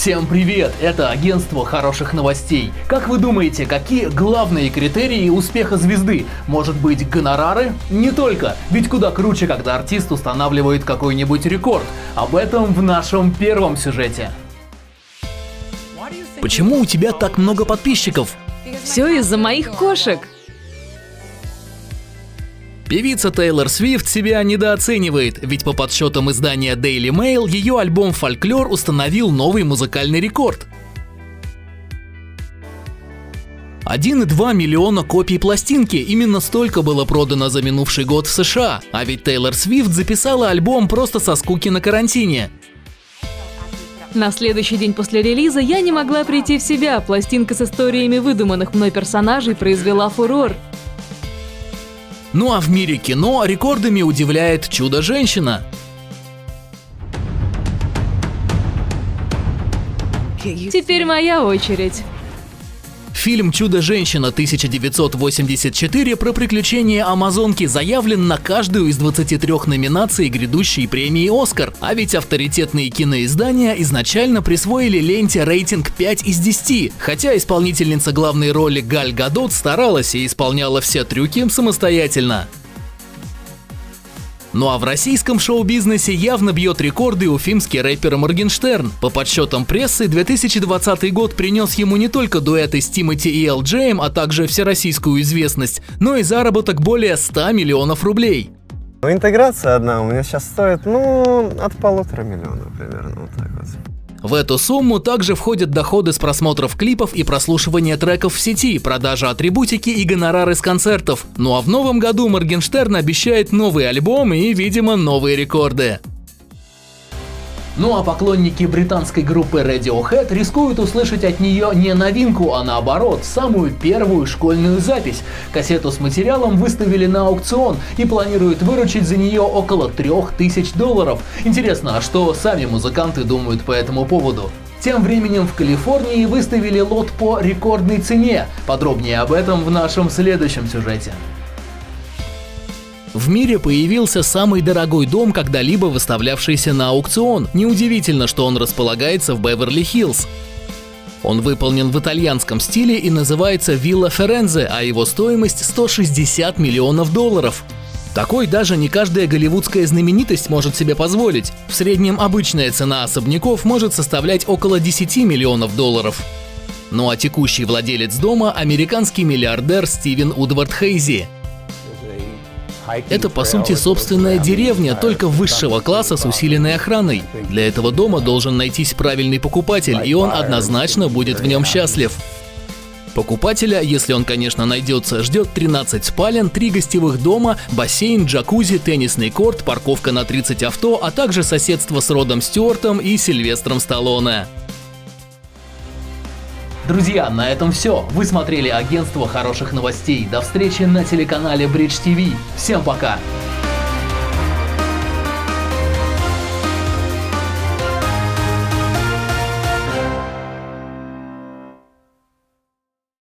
Всем привет! Это агентство хороших новостей. Как вы думаете, какие главные критерии успеха звезды? Может быть гонорары? Не только. Ведь куда круче, когда артист устанавливает какой-нибудь рекорд. Об этом в нашем первом сюжете. Почему у тебя так много подписчиков? Все из-за моих кошек. Певица Тейлор Свифт себя недооценивает, ведь по подсчетам издания Daily Mail ее альбом «Фольклор» установил новый музыкальный рекорд. 1,2 миллиона копий пластинки, именно столько было продано за минувший год в США, а ведь Тейлор Свифт записала альбом просто со скуки на карантине. На следующий день после релиза я не могла прийти в себя. Пластинка с историями выдуманных мной персонажей произвела фурор. Ну а в мире кино рекордами удивляет «Чудо-женщина». Теперь моя очередь. Фильм «Чудо-женщина» 1984 про приключения Амазонки заявлен на каждую из 23 номинаций грядущей премии «Оскар». А ведь авторитетные киноиздания изначально присвоили ленте рейтинг 5 из 10, хотя исполнительница главной роли Галь Гадот старалась и исполняла все трюки самостоятельно. Ну а в российском шоу-бизнесе явно бьет рекорды уфимский рэпер Моргенштерн. По подсчетам прессы, 2020 год принес ему не только дуэты с Тимати и Элджеем, а также всероссийскую известность, но и заработок более 100 миллионов рублей. Ну, интеграция одна у меня сейчас стоит, ну, от полутора миллионов примерно, вот так вот. В эту сумму также входят доходы с просмотров клипов и прослушивания треков в сети, продажа атрибутики и гонорары с концертов. Ну а в новом году Моргенштерн обещает новый альбом и, видимо, новые рекорды. Ну а поклонники британской группы Radiohead рискуют услышать от нее не новинку, а наоборот, самую первую школьную запись. Кассету с материалом выставили на аукцион и планируют выручить за нее около 3000 долларов. Интересно, а что сами музыканты думают по этому поводу? Тем временем в Калифорнии выставили лот по рекордной цене. Подробнее об этом в нашем следующем сюжете. В мире появился самый дорогой дом, когда-либо выставлявшийся на аукцион. Неудивительно, что он располагается в Беверли-Хиллз. Он выполнен в итальянском стиле и называется Вилла Ферензе, а его стоимость 160 миллионов долларов. Такой даже не каждая голливудская знаменитость может себе позволить. В среднем обычная цена особняков может составлять около 10 миллионов долларов. Ну а текущий владелец дома – американский миллиардер Стивен Удвард Хейзи – это, по сути, собственная деревня, только высшего класса с усиленной охраной. Для этого дома должен найтись правильный покупатель, и он однозначно будет в нем счастлив. Покупателя, если он, конечно, найдется, ждет 13 спален, 3 гостевых дома, бассейн, джакузи, теннисный корт, парковка на 30 авто, а также соседство с Родом Стюартом и Сильвестром Сталлоне. Друзья, на этом все. Вы смотрели агентство хороших новостей. До встречи на телеканале Bridge TV. Всем пока!